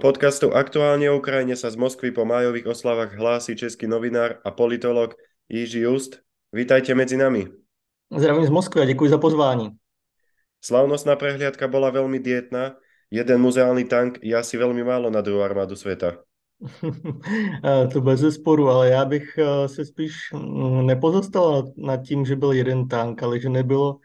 Podcastu Aktuálne o Ukrajine sa z Moskvy po májových oslavách hlási český novinár a politolog Jiří Just. Vítajte medzi nami. Zdravím z Moskvy a děkuji za pozvání. Slavnostná prehliadka bola veľmi dietná. Jeden muzeálny tank je asi veľmi málo na druhou armádu sveta. to bez sporu, ale já bych eh, se spíš mm, nepozostal nad tím, že byl jeden tank, ale že nebylo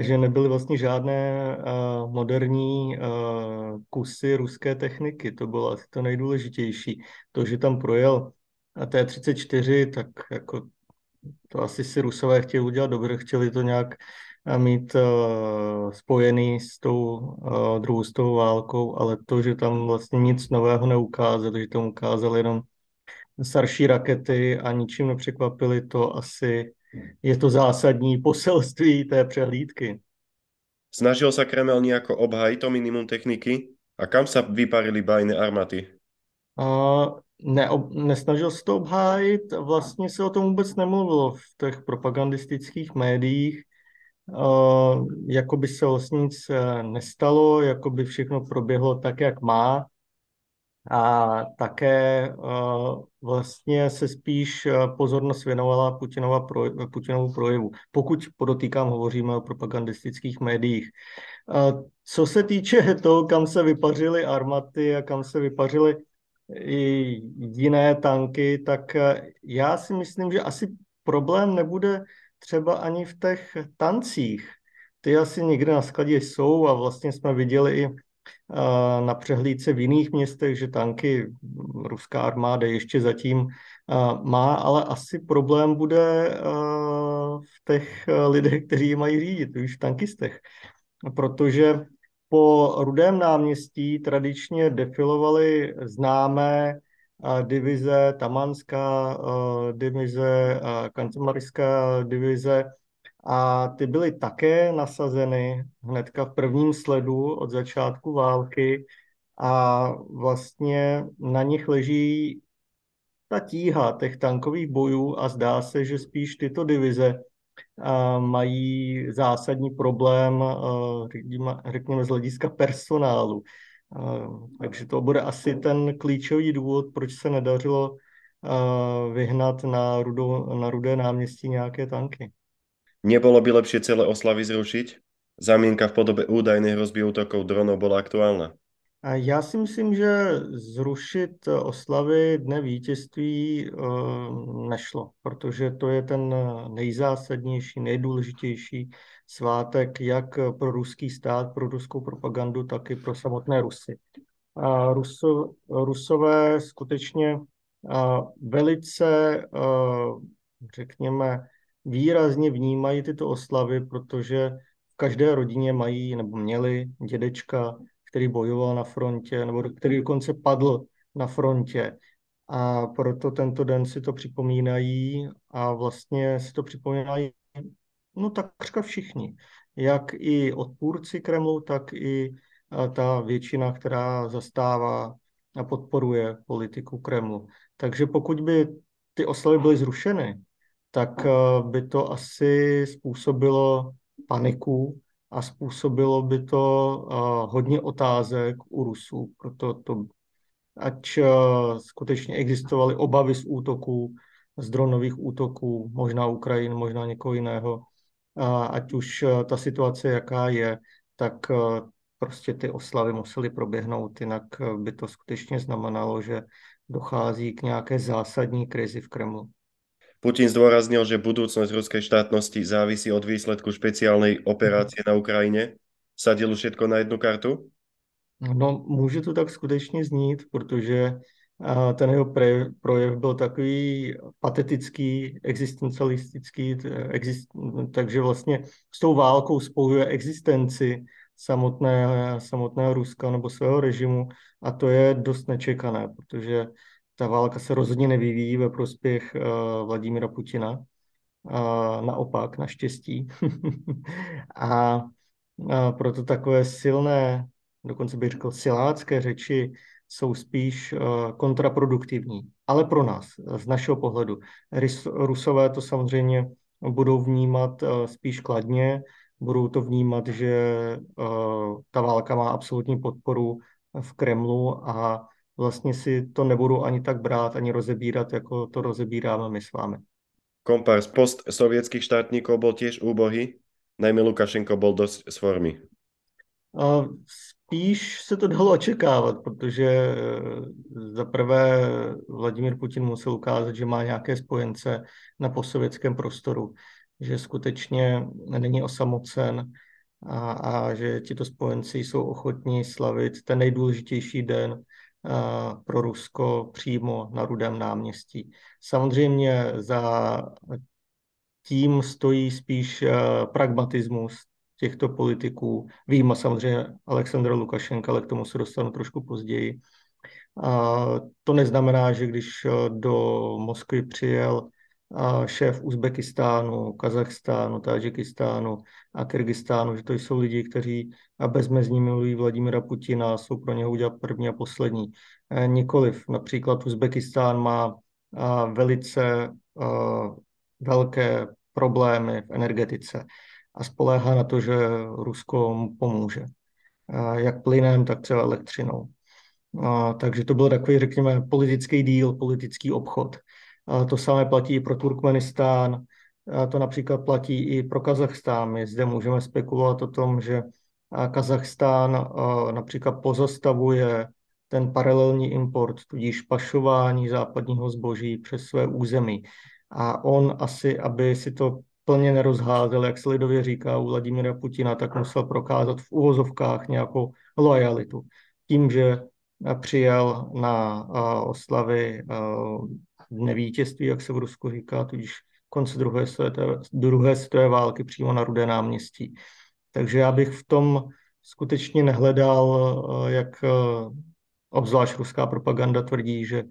že nebyly vlastně žádné uh, moderní uh, kusy ruské techniky. To bylo asi to nejdůležitější. To, že tam projel T-34, tak jako to asi si Rusové chtěli udělat dobře, chtěli to nějak mít uh, spojený s tou uh, druhou s tou válkou, ale to, že tam vlastně nic nového neukázali, že tam ukázali jenom starší rakety a ničím nepřekvapili, to asi je to zásadní poselství té přehlídky. Snažil se Kreml nějako obhájit to minimum techniky? A kam se vyparili bajné armaty? A ne, ob, nesnažil se to obhájit, vlastně se o tom vůbec nemluvilo v těch propagandistických médiích, uh, jako by se vlastně nic eh, nestalo, jako by všechno proběhlo tak, jak má a také uh, vlastně se spíš eh, pozornost věnovala Putinova proj- Putinovu projevu. Pokud podotýkám, hovoříme o propagandistických médiích. Uh, co se týče toho, kam se vypařily armaty a kam se vypařily i jiné tanky, tak já si myslím, že asi problém nebude třeba ani v těch tancích. Ty asi někde na skladě jsou a vlastně jsme viděli i na přehlídce v jiných městech, že tanky ruská armáda ještě zatím má, ale asi problém bude v těch lidech, kteří mají řídit, už v tankistech. Protože po Rudém náměstí tradičně defilovaly známé divize, Tamanská divize, kancemarská divize, a ty byly také nasazeny hnedka v prvním sledu od začátku války a vlastně na nich leží ta tíha těch tankových bojů a zdá se, že spíš tyto divize mají zásadní problém, řekněme, z hlediska personálu. Takže to bude asi ten klíčový důvod, proč se nedařilo vyhnat na, rudo, na rudé náměstí nějaké tanky. Nebolo by lepšie celé oslavy zrušiť? Zámienka v podobe údajnej hrozby útokov dronov bola aktuálna. Já si myslím, že zrušit oslavy Dne vítězství uh, nešlo, protože to je ten nejzásadnější, nejdůležitější svátek jak pro ruský stát, pro ruskou propagandu, tak i pro samotné Rusy. A Ruso, Rusové skutečně uh, velice, uh, řekněme, výrazně vnímají tyto oslavy, protože v každé rodině mají nebo měli dědečka, který bojoval na frontě, nebo který dokonce padl na frontě. A proto tento den si to připomínají a vlastně si to připomínají no takřka všichni. Jak i odpůrci Kremlu, tak i ta většina, která zastává a podporuje politiku Kremlu. Takže pokud by ty oslavy byly zrušeny, tak eh, by to asi způsobilo paniku a způsobilo by to uh, hodně otázek u Rusů, proto to, ať uh, skutečně existovaly obavy z útoků, z dronových útoků, možná Ukrajin, možná někoho jiného, ať už ta situace jaká je, tak prostě ty oslavy musely proběhnout, jinak by to skutečně znamenalo, že dochází k nějaké zásadní krizi v Kremlu. Putin zdôraznil, že budúcnosť ruskej štátnosti závisí od výsledku špeciálnej operácie na Ukrajine. Sadil všetko na jednu kartu? No, může to tak skutečně znít, protože ten jeho projev byl takový patetický, existencialistický, exist, takže vlastně s tou válkou spojuje existenci samotné, samotného Ruska nebo svého režimu a to je dost nečekané, protože ta válka se rozhodně nevyvíjí ve prospěch uh, Vladimira Putina. Uh, naopak, naštěstí. a uh, proto takové silné, dokonce bych řekl silácké řeči jsou spíš uh, kontraproduktivní. Ale pro nás, z našeho pohledu. Rys, Rusové to samozřejmě budou vnímat uh, spíš kladně, budou to vnímat, že uh, ta válka má absolutní podporu v Kremlu a vlastně si to nebudu ani tak brát, ani rozebírat, jako to rozebíráme my s vámi. Kompár z post sovětských štátníkov bol tiež úbohý, najmä Lukašenko bol dosť z formy. A spíš se to dalo očekávat, protože eh, za prvé Vladimír Putin musel ukázat, že má nějaké spojence na postsovětském prostoru, že skutečně není osamocen a, a že tito spojenci jsou ochotní slavit ten nejdůležitější den pro Rusko přímo na Rudém náměstí. Samozřejmě za tím stojí spíš pragmatismus těchto politiků. Výjima samozřejmě Alexandra Lukašenka, ale k tomu se dostanu trošku později. To neznamená, že když do Moskvy přijel šéf Uzbekistánu, Kazachstánu, Tadžikistánu a Kyrgyzstánu, že to jsou lidi, kteří bezmezní milují Vladimira Putina a jsou pro něho udělat první a poslední. E, nikoliv. Například Uzbekistán má velice velké problémy v energetice a spoléhá na to, že Rusko mu pomůže. Jak plynem, tak třeba elektřinou. Takže to byl takový, řekněme, politický díl, politický obchod. To samé platí i pro Turkmenistán, to například platí i pro Kazachstán. My zde můžeme spekulovat o tom, že Kazachstán například pozastavuje ten paralelní import, tudíž pašování západního zboží přes své území. A on asi, aby si to plně nerozházel, jak se lidově říká u Vladimira Putina, tak musel prokázat v uvozovkách nějakou lojalitu. Tím, že přijel na oslavy dne vítězství, jak se v Rusku říká, tudíž konce druhé světové, druhé světové války přímo na Rudé náměstí. Takže já bych v tom skutečně nehledal, jak obzvlášť ruská propaganda tvrdí, že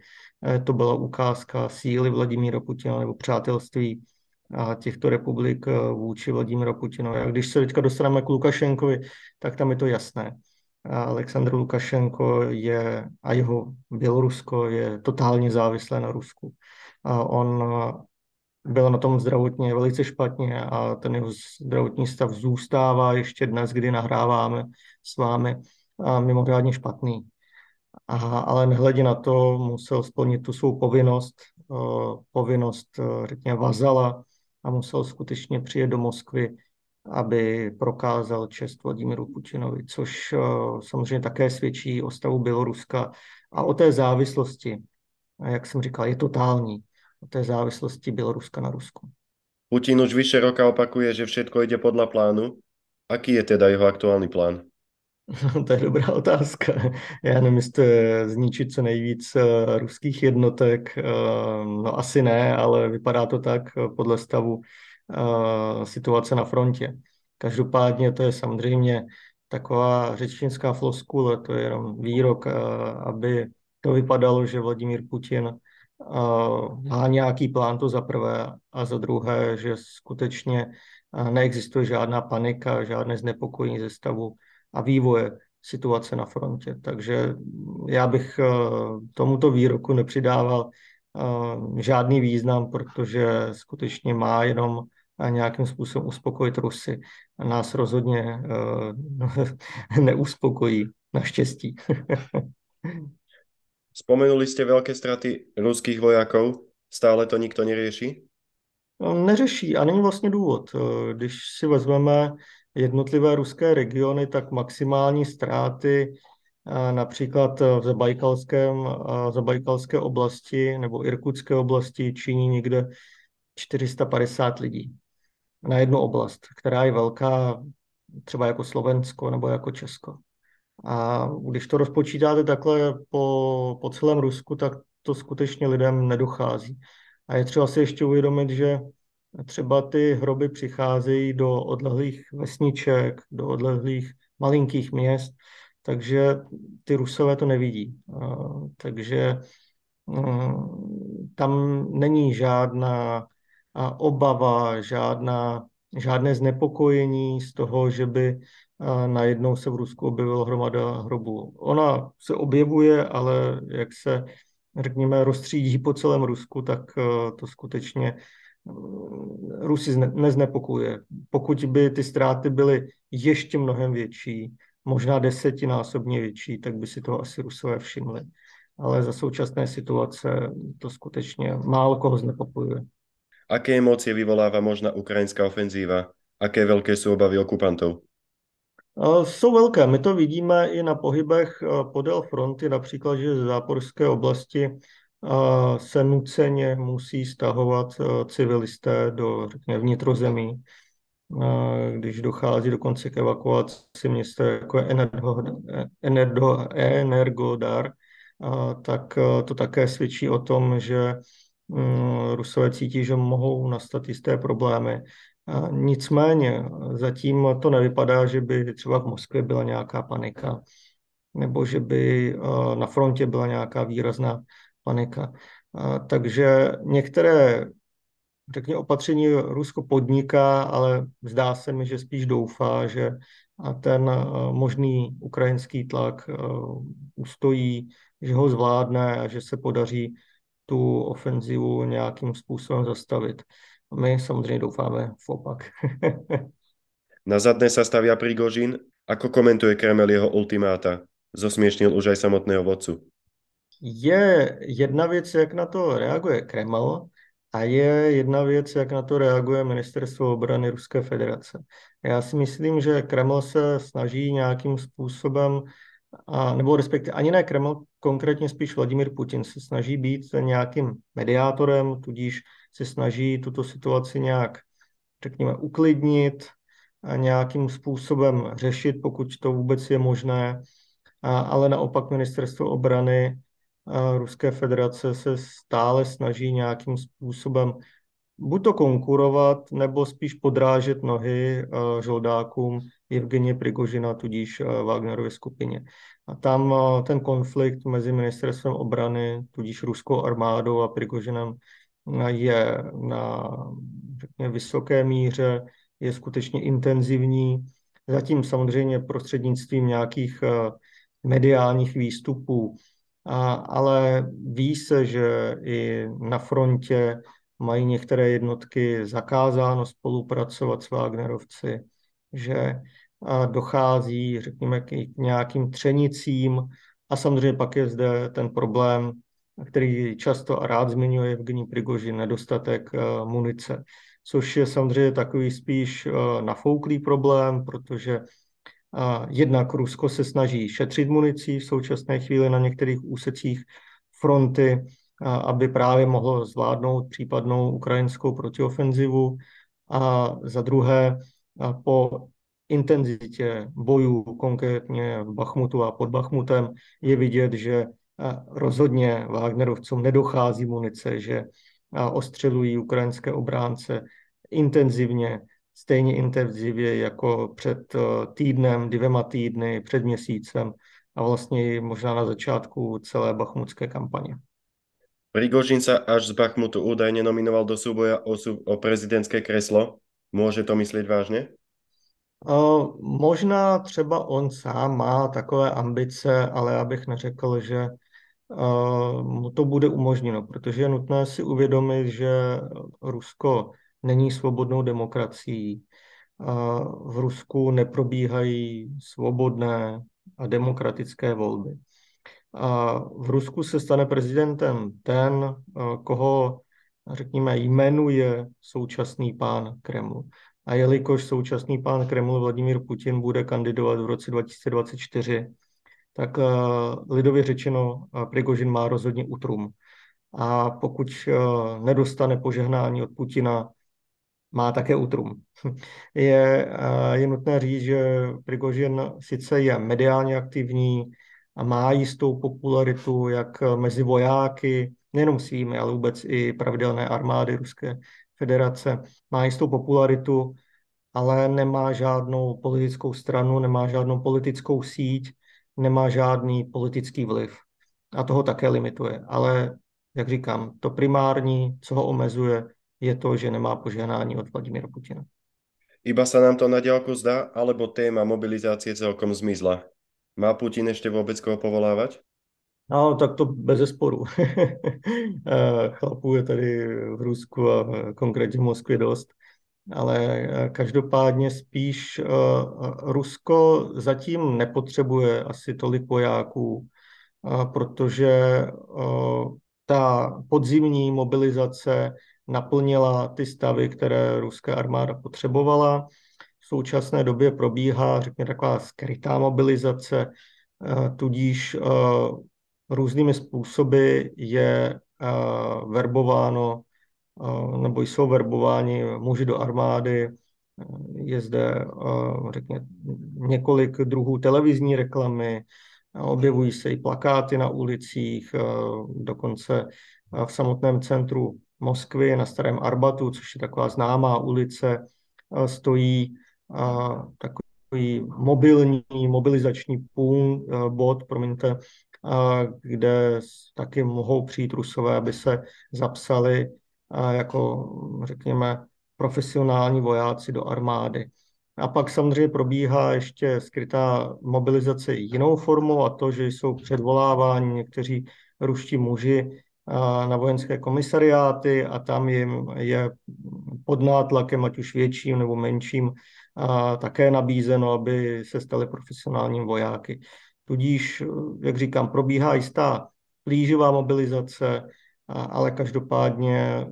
to byla ukázka síly Vladimíra Putina nebo přátelství a těchto republik vůči Vladimíru Putinovi. A když se teďka dostaneme k Lukašenkovi, tak tam je to jasné. Aleksandr Lukašenko je a jeho Bělorusko je totálně závislé na Rusku. A on byl na tom zdravotně velice špatně a ten jeho zdravotní stav zůstává ještě dnes, kdy nahráváme s vámi, a mimořádně špatný. A, ale nehledě na to musel splnit tu svou povinnost, povinnost, řekněme, vazala a musel skutečně přijet do Moskvy aby prokázal čest Vladimíru Putinovi, což eh, samozřejmě také svědčí o stavu Běloruska a o té závislosti, jak jsem říkal, je totální, o té závislosti Běloruska na Rusku. Putin už vyše roka opakuje, že všetko jde podle plánu. Aký je teda jeho aktuální plán? to je dobrá otázka. Já nevím, jestli zničit co nejvíc eh, ruských jednotek. Eh, no asi ne, ale vypadá to tak podle stavu situace na frontě. Každopádně to je samozřejmě taková řečnická floskule, to je jenom výrok, aby to vypadalo, že Vladimír Putin má nějaký plán to za prvé a za druhé, že skutečně neexistuje žádná panika, žádné znepokojení ze stavu a vývoje situace na frontě. Takže já bych tomuto výroku nepřidával žádný význam, protože skutečně má jenom nějakým způsobem uspokojit Rusy. Nás rozhodně uh, neuspokojí, naštěstí. Spomenuli jste velké straty ruských vojáků. Stále to nikto nerieši? No, neřeší a není vlastně důvod. Eh, když si vezmeme jednotlivé ruské regiony, tak maximální ztráty eh, například v Zabajkalském, Zabajkalské oblasti nebo Irkutské oblasti činí někde 450 lidí na jednu oblast, která je velká, třeba jako Slovensko nebo jako Česko. A když to rozpočítáte takhle po, po celém Rusku, tak to skutečně lidem nedochází. A je třeba si ještě uvědomit, že třeba ty hroby přicházejí do odlehlých vesniček, do odlehlých malinkých měst, takže ty Rusové to nevidí. Takže mm, tam není žádná obava, žádná, žádné znepokojení z toho, že by najednou se v Rusku objevila hromada hrobů. Ona se objevuje, ale jak se, řekněme, rozstřídí po celém Rusku, tak to skutečně Rusy neznepokuje. Pokud by ty ztráty byly ještě mnohem větší, možná desetinásobně větší, tak by si toho asi Rusové všimli. Ale za současné situace to skutečně málo koho znepokojuje. Aké emócie vyvolává možná ukrajinská ofenzíva? Aké velké jsou obavy okupantů? Jsou velké. My to vidíme i na pohybech podél fronty, například, že z záporské oblasti se nuceně musí stahovat civilisté do, řekněme, vnitrozemí když dochází dokonce k evakuaci města jako Energo, Energodar, tak to také svědčí o tom, že Rusové cítí, že mohou nastat jisté problémy. Nicméně zatím to nevypadá, že by třeba v Moskvě byla nějaká panika, nebo že by na frontě byla nějaká výrazná panika. Takže některé řekně, opatření Rusko podniká, ale zdá se mi, že spíš doufá, že ten možný ukrajinský tlak ustojí, že ho zvládne a že se podaří tu ofenzivu nějakým způsobem zastavit. My samozřejmě doufáme v opak. Na zadné sa stavia Prigožin. Ako komentuje Kreml jeho ultimáta? Zosmiešnil už aj samotného vodcu. Je jedna věc, jak na to reaguje Kreml, a je jedna věc, jak na to reaguje Ministerstvo obrany Ruské federace. Já si myslím, že Kreml se snaží nějakým způsobem, a, nebo respektive ani ne Kreml, konkrétně spíš Vladimír Putin se snaží být nějakým mediátorem, tudíž se snaží tuto situaci nějak, řekněme, uklidnit a nějakým způsobem řešit, pokud to vůbec je možné. A, ale naopak ministerstvo obrany Ruské federace se stále snaží nějakým způsobem buď to konkurovat, nebo spíš podrážet nohy uh, žoldákům Evgenie Prigožina, tudíž uh, Wagnerově skupině. A tam uh, ten konflikt mezi ministerstvem obrany, tudíž ruskou armádou a Prigožinem je na řekně, vysoké míře, je skutečně intenzivní. Zatím samozřejmě prostřednictvím nějakých mediálních výstupů ale ví se, že i na frontě mají některé jednotky zakázáno spolupracovat s Wagnerovci, že dochází, řekněme, k nějakým třenicím. A samozřejmě pak je zde ten problém, který často a rád zmiňuje Evgení Prigožin, nedostatek munice, což je samozřejmě takový spíš nafouklý problém, protože Jednak Rusko se snaží šetřit municí v současné chvíli na některých úsecích fronty, aby právě mohlo zvládnout případnou ukrajinskou protiofenzivu. A za druhé, po intenzitě bojů, konkrétně v Bachmutu a pod Bachmutem, je vidět, že rozhodně Wagnerovcům nedochází munice, že ostřelují ukrajinské obránce intenzivně, stejně intenzivně jako před eh, týdnem, dvěma týdny, před měsícem a vlastně možná na začátku celé bachmutské kampaně. Prigožin sa až z Bachmutu údajne nominoval do súboja o, o prezidentské kreslo. Může to myslet vážně? Uh, možná třeba on sám má takové ambice, ale já bych neřekl, že uh, mu to bude umožněno, protože je nutné si uvědomit, že Rusko není svobodnou demokracií. V Rusku neprobíhají svobodné a demokratické volby. A v Rusku se stane prezidentem ten, koho, řekněme, jmenuje současný pán Kreml. A jelikož současný pán Kreml Vladimír Putin bude kandidovat v roce 2024, tak lidově řečeno Prigožin má rozhodně utrum. A pokud nedostane požehnání od Putina, má také útrum. Je, je nutné říct, že Prigožin sice je mediálně aktivní a má jistou popularitu jak mezi vojáky, nejenom svými, ale vůbec i pravidelné armády Ruské federace. Má jistou popularitu, ale nemá žádnou politickou stranu, nemá žádnou politickou síť, nemá žádný politický vliv. A toho také limituje. Ale, jak říkám, to primární, co ho omezuje, je to, že nemá požehnání od Vladimíra Putina. Iba sa nám to na diálku zdá, alebo téma mobilizácie celkom zmizla? Má Putin ešte vôbec koho povolávať? No, tak to bez zesporu. Eh, chlapů je tady v Rusku a konkrétně v Moskvě dost. ale eh, každopádně spíš Rusko zatím nepotřebuje asi tolik vojáků, protože ta podzimní mobilizace naplnila ty stavy, které ruská armáda potřebovala. Současné době probíhá, řekněme, taková skrytá mobilizace, eh, tudíž eh, různými způsoby je eh, verbováno nebo jsou verbováni muži do armády. Je zde, řekněme, několik druhů televizní reklamy, objevují se i plakáty na ulicích, dokonce v samotném centru Moskvy na Starém Arbatu, což je taková známá ulice, stojí takový mobilní, mobilizační půl, bod, promiňte, kde taky mohou přijít Rusové, aby se zapsali jako, řekněme, profesionální vojáci do armády. A pak samozřejmě probíhá ještě skrytá mobilizace jinou formou a to, že jsou předvoláváni někteří ruští muži na vojenské komisariáty a tam jim je pod nátlakem, ať už větším nebo menším, také nabízeno, aby se stali profesionálním vojáky. Tudíž, jak říkám, probíhá jistá plíživá mobilizace, ale každopádně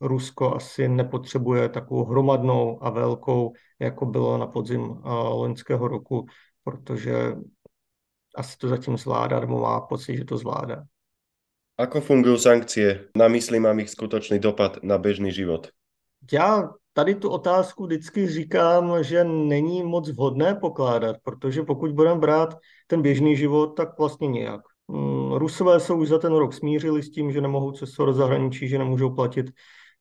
Rusko asi nepotřebuje takovou hromadnou a velkou, jako bylo na podzim loňského roku, protože asi to zatím zvládá, nebo má pocit, že to zvládá. Ako fungují sankcie? Na mysli mám ich skutočný dopad na běžný život. Já tady tu otázku vždycky říkám, že není moc vhodné pokládat, protože pokud budeme brát ten běžný život, tak vlastně nějak. Mm, Rusové se už za ten rok smířili s tím, že nemohou cestovat do zahraničí, že nemůžou platit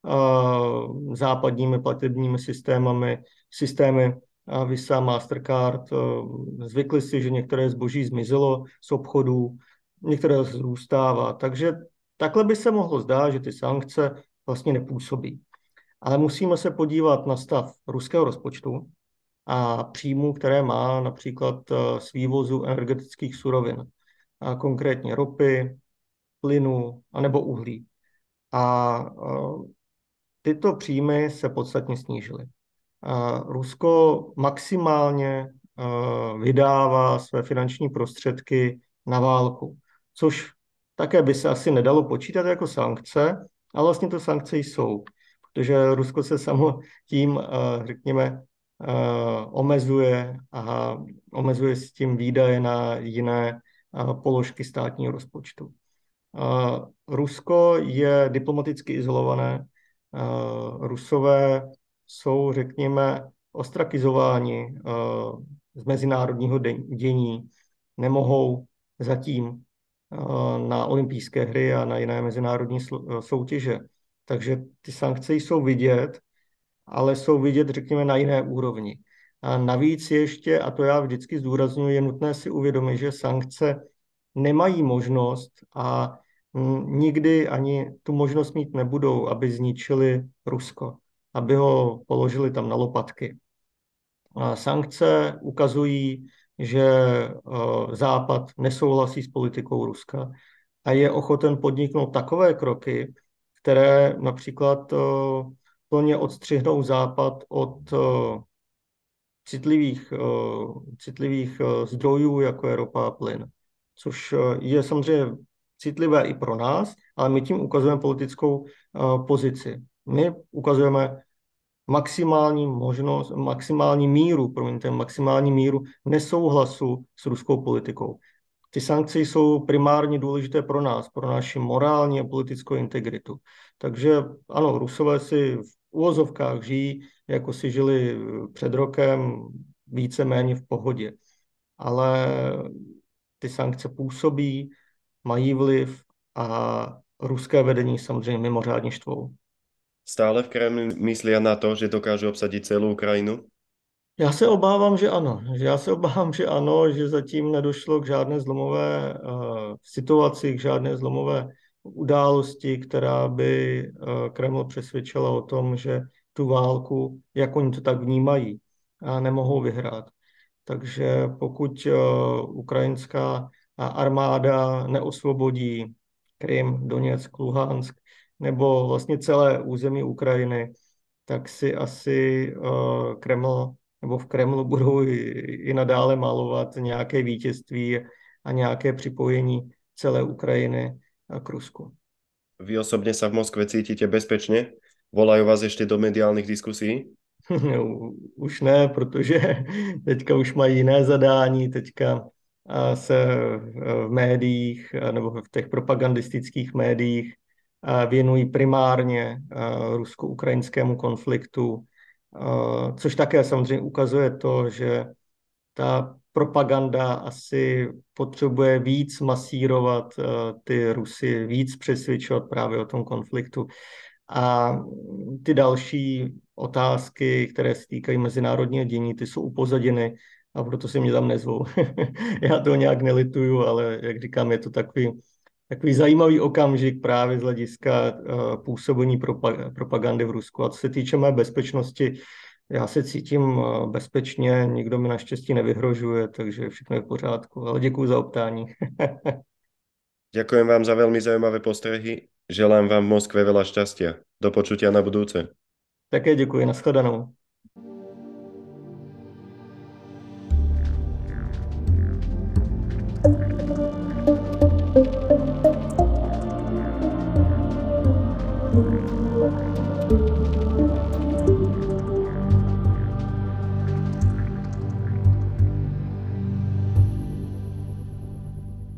uh, západními platebními systémami, systémy uh, Visa, Mastercard. Uh, zvykli si, že některé zboží zmizelo z obchodů, některé zůstává. Takže takhle by se mohlo zdát, že ty sankce vlastně nepůsobí. Ale musíme se podívat na stav ruského rozpočtu a příjmů, které má například eh, z vývozu energetických surovin, a konkrétně ropy, plynu anebo uhlí. A eh, tyto příjmy se podstatně snížily. Rusko maximálně eh, vydává své finanční prostředky na válku což také by se asi nedalo počítat jako sankce, ale vlastně to sankce jsou, protože Rusko se samo tím, eh, řekněme, eh, omezuje a omezuje s tím výdaje na jiné eh, položky státního rozpočtu. Rusko je diplomaticky izolované. Rusové jsou, řekněme, ostrakizováni z mezinárodního dění, nemohou zatím na olympijské hry a na jiné mezinárodní soutěže. Takže ty sankce jsou vidět, ale jsou vidět, řekněme, na jiné úrovni. A navíc ještě, a to já vždycky zdůraznuju, je nutné si uvědomit, že sankce nemají možnost a nikdy ani tu možnost mít nebudou, aby zničili Rusko, aby ho položili tam na lopatky. A sankce ukazují že Západ nesouhlasí s politikou Ruska a je ochoten podniknout takové kroky, které například eh, plně odstřihnou Západ od eh, citlivých, citlivých zdrojů, jako je ropa a plyn. Což je samozřejmě citlivé i pro nás, ale my tím ukazujeme politickou pozici. My ukazujeme maximální možnost, maximální míru, promiňte, maximální míru nesouhlasu s ruskou politikou. Ty sankce jsou primárně důležité pro nás, pro naši morální a politickou integritu. Takže ano, Rusové si v úvozovkách žijí, jako si žili před rokem, víceméně v pohodě. Ale ty sankce působí, mají vliv a ruské vedení samozřejmě mimořádně štvou. Stále v Kremli myslí na to, že dokáže obsadit celou Ukrajinu? Já se obávám, že ano. Já se obávám, že ano, že zatím nedošlo k žádné zlomové uh, situaci, k žádné zlomové události, která by uh, Kreml přesvědčila o tom, že tu válku, jak oni to tak vnímají, a nemohou vyhrát. Takže pokud uh, ukrajinská armáda neosvobodí Krym, Doněck, Luhansk, nebo vlastně celé území Ukrajiny, tak si asi uh, Kreml nebo v Kremlu budou i, i nadále malovat nějaké vítězství a nějaké připojení celé Ukrajiny k Rusku. Vy osobně se v Moskve cítíte bezpečně? Volají vás ještě do mediálních diskusí? už ne, protože teďka už mají jiné zadání, teďka se v médiích nebo v těch propagandistických médiích věnují primárně rusko-ukrajinskému konfliktu, což také samozřejmě ukazuje to, že ta propaganda asi potřebuje víc masírovat ty Rusy, víc přesvědčovat právě o tom konfliktu. A ty další otázky, které se týkají mezinárodního dění, ty jsou upozaděny a proto se mě tam nezvou. Já to nějak nelituju, ale jak říkám, je to takový, takový zajímavý okamžik právě z hlediska uh, působení propagandy v Rusku. A co se týče mé bezpečnosti, já se cítím uh, bezpečně, nikdo mi naštěstí nevyhrožuje, takže všechno je v pořádku. Ale děkuji za optání. Ďakujem vám za veľmi zaujímavé postrehy. Želám vám v Moskve veľa šťastia. Do počutia na budúce. Také děkuji, nashledanou.